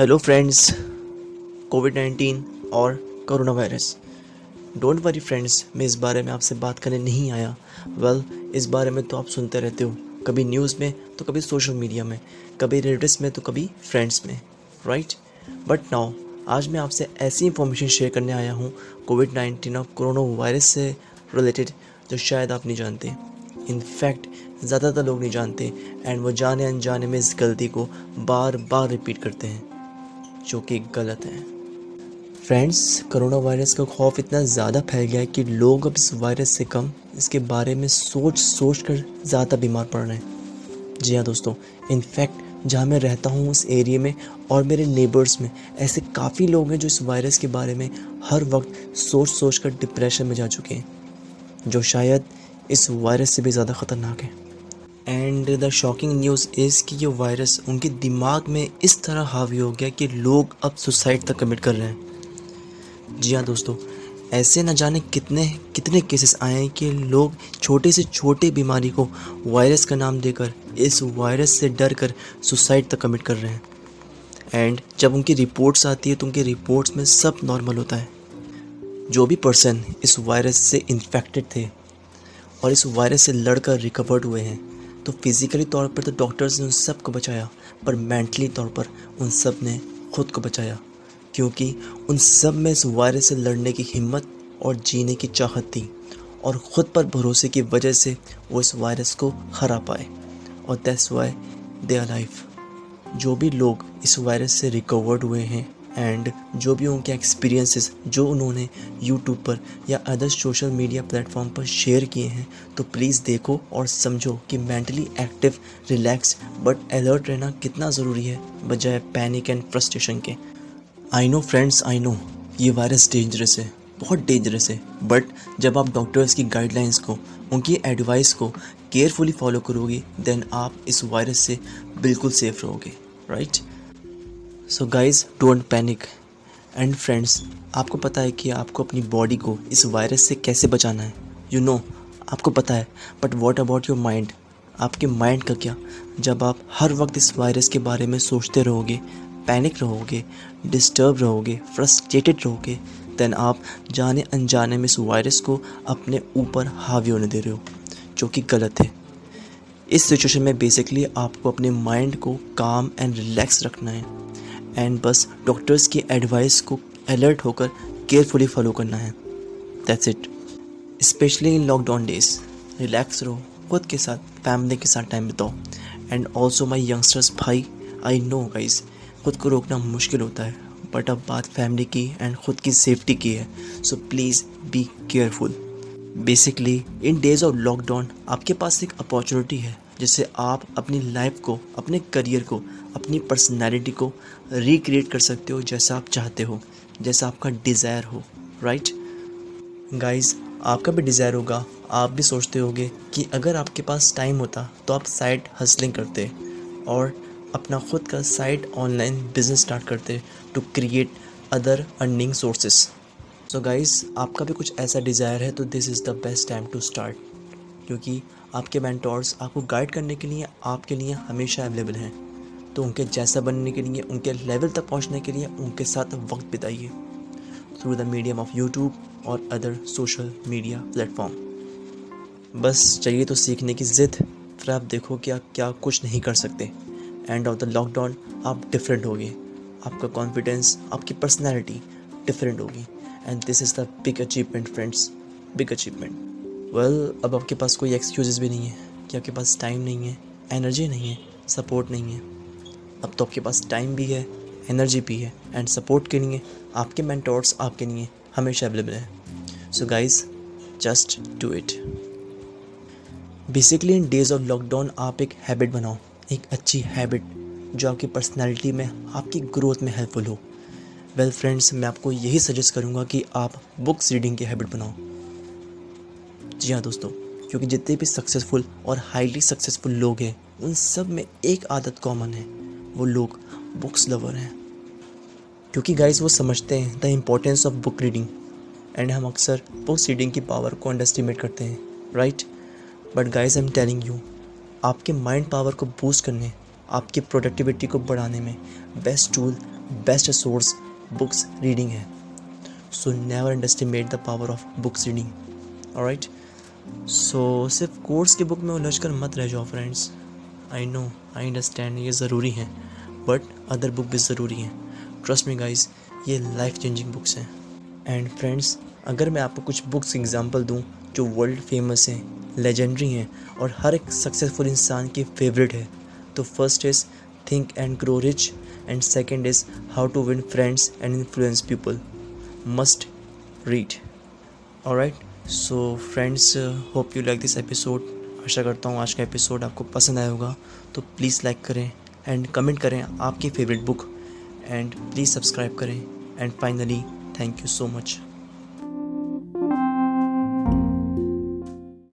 Hello friends Covid nineteen और coronavirus don't worry friends मैं इस बारे में आपसे बात करने नहीं आया. वेल well, इस बारे में तो आप सुनते रहते हो. कभी न्यूज़ में तो कभी सोशल मीडिया में. कभी रिलेटिव्स में तो कभी फ्रेंड्स में. राइट बट नाउ आज मैं आपसे ऐसी इंफॉर्मेशन शेयर करने आया हूँ कोविड नाइन्टीन और कोरोना वायरस से रिलेटेड जो शायद आप नहीं जानते. इनफैक्ट ज़्यादातर लोग नहीं जानते एंड वो जाने अनजाने में इस गलती को बार बार रिपीट करते हैं. जो कि गलत है। फ्रेंड्स कोरोना वायरस का खौफ इतना ज़्यादा फैल गया है कि लोग अब इस वायरस से कम इसके बारे में सोच सोच कर ज़्यादा बीमार पड़ रहे हैं। जी हाँ दोस्तों इनफैक्ट जहाँ मैं रहता हूँ उस एरिया में और मेरे नेबर्स में, ऐसे काफ़ी लोग हैं जो इस वायरस के बारे में हर वक्त सोच सोच कर डिप्रेशन में जा चुके हैं, जो शायद इस वायरस से भी ज़्यादा ख़तरनाक है। And the shocking news is कि ये वायरस उनके दिमाग में इस तरह हावी हो गया कि लोग अब सुसाइड तक कमिट कर रहे हैं। जी हाँ दोस्तों, ऐसे न जाने कितने कितने केसेस आए हैं कि लोग छोटे से छोटे बीमारी को वायरस का नाम देकर, इस वायरस से डर कर सुसाइड तक कमिट कर रहे हैं। एंड जब उनकी रिपोर्ट्स आती है तो उनकी रिपोर्ट्स में सब नॉर्मल होता है। जो भी पर्सन इस वायरस से इन्फेक्टेड थे और इस वायरस से लड़कर रिकवर्ड हुए हैं तो फिज़िकली तौर पर तो डॉक्टर्स ने उन सबको बचाया, पर मेंटली तौर पर उन सबने खुद को बचाया, क्योंकि उन सब में इस वायरस से लड़ने की हिम्मत और जीने की चाहत थी और ख़ुद पर भरोसे की वजह से वो इस वायरस को हरा पाए और that's why they are life जो भी लोग इस वायरस से रिकवर्ड हुए हैं एंड जो भी उनके एक्सपीरियंसेस जो उन्होंने यूट्यूब पर या अदर सोशल मीडिया प्लेटफॉर्म पर शेयर किए हैं तो प्लीज़ देखो और समझो कि mentally active relax but alert रहना कितना ज़रूरी है, बजाय पैनिक एंड फ्रस्ट्रेशन के। I know friends I know ये वायरस डेंजरस है, बहुत डेंजरस है बट जब आप डॉक्टर्स की गाइडलाइंस को, उनकी एडवाइस को केयरफुली फॉलो करोगे देन आप इस वायरस से बिल्कुल सेफ़ रहोगे right so guys don't panic and friends आपको पता है कि आपको अपनी बॉडी को इस वायरस से कैसे बचाना है? यू you नो know, आपको पता है। But what about your mind आपके माइंड का क्या? जब आप हर वक्त इस वायरस के बारे में सोचते रहोगे पैनिक रहोगे डिस्टर्ब रहोगे फ्रस्ट्रेटेड रहोगे देन आप जाने अनजाने में इस वायरस को अपने ऊपर हावी होने दे रहे हो जो कि गलत है। इस सिचुएशन में बेसिकली आपको अपने माइंड को काम एंड रिलैक्स रखना है। एंड बस डॉक्टर्स की एडवाइस को अलर्ट होकर केयरफुली फॉलो करना है। That's it specially in lockdown days relax रहो, खुद के साथ फैमिली के साथ टाइम बिताओ। एंड ऑल्सो माई यंगस्टर्स भाई आई नो गाइज़ खुद को रोकना मुश्किल होता है। बट अब बात फैमिली की एंड खुद की सेफ्टी की है। So please be careful basically in days of lockdown आपके पास एक अपॉर्चुनिटी है, जिससे आप अपनी लाइफ को, अपने करियर को अपनी पर्सनैलिटी को रिक्रिएट कर सकते हो जैसा आप चाहते हो, जैसा आपका डिज़ायर हो राइट गाइस आपका भी डिज़ायर होगा। आप भी सोचते होगे कि अगर आपके पास टाइम होता तो आप साइड हसलिंग करते और अपना खुद का साइड ऑनलाइन बिज़नेस स्टार्ट करते to create other earning sources so guys आपका भी कुछ ऐसा डिज़ायर है तो this is the best time to start क्योंकि आपके मैंटोर्स आपको गाइड करने के लिए, आपके लिए हमेशा अवेलेबल हैं। तो उनके जैसा बनने के लिए, उनके लेवल तक पहुँचने के लिए उनके साथ वक्त बिताइए through the medium of YouTube और अदर सोशल मीडिया प्लेटफॉर्म बस चाहिए तो सीखने की ज़िद, फिर आप देखो कि आप क्या कुछ नहीं कर सकते. एंड ऑफ़ द लॉकडाउन आप डिफरेंट होगे. आपका कॉन्फिडेंस आपकी पर्सनैलिटी डिफरेंट होगी. And this is the big achievement friends big achievement well अब आपके पास कोई एक्सक्यूज़ भी नहीं है. कि आपके पास टाइम नहीं है एनर्जी नहीं है सपोर्ट नहीं है. अब तो आपके पास टाइम भी है एनर्जी भी है एंड सपोर्ट के लिए आपके मैंटोर्स आपके लिए हमेशा अवेलेबल है। So guys just do it basically in days of lockdown आप एक हैबिट बनाओ एक अच्छी हैबिट जो आपकी पर्सनैलिटी में आपकी ग्रोथ में हेल्पफुल हो। वेल well, फ्रेंड्स मैं आपको यही सजेस्ट करूँगा कि आप बुक्स रीडिंग की हैबिट बनाओ। जी हाँ दोस्तों क्योंकि जितने भी सक्सेसफुल और हाईली सक्सेसफुल लोग हैं उन सब में एक आदत कॉमन है। वो लोग बुक्स लवर हैं। क्योंकि गाइस वो समझते हैं the importance of book reading and हम अक्सर बुक्स रीडिंग की पावर को अंडरस्टिमेट करते हैं right but guys I am telling you आपके माइंड पावर को बूस्ट करने, आपकी प्रोडक्टिविटी को बढ़ाने में best tool best source books reading है। So never underestimate the power of books reading right so सिर्फ़ कोर्स की बुक में उलझ कर मत रह जाओ friends I know I understand ये ज़रूरी है बट अदर बुक भी ज़रूरी हैं। ट्रस्ट मी गाइज़ ये लाइफ चेंजिंग बुक्स हैं। एंड फ्रेंड्स अगर मैं आपको कुछ बुक्स एग्जांपल दूँ, जो वर्ल्ड फ़ेमस हैं लेजेंडरी हैं, और हर एक सक्सेसफुल इंसान की फेवरेट है तो first is think and grow rich and second is how to win friends and influence people must read right so friends hope you like this episode आशा करता हूँ आज का एपिसोड आपको पसंद आया होगा। तो प्लीज़ लाइक करें एंड कमेंट करें आपकी favourite book and please subscribe करें। And finally thank you so much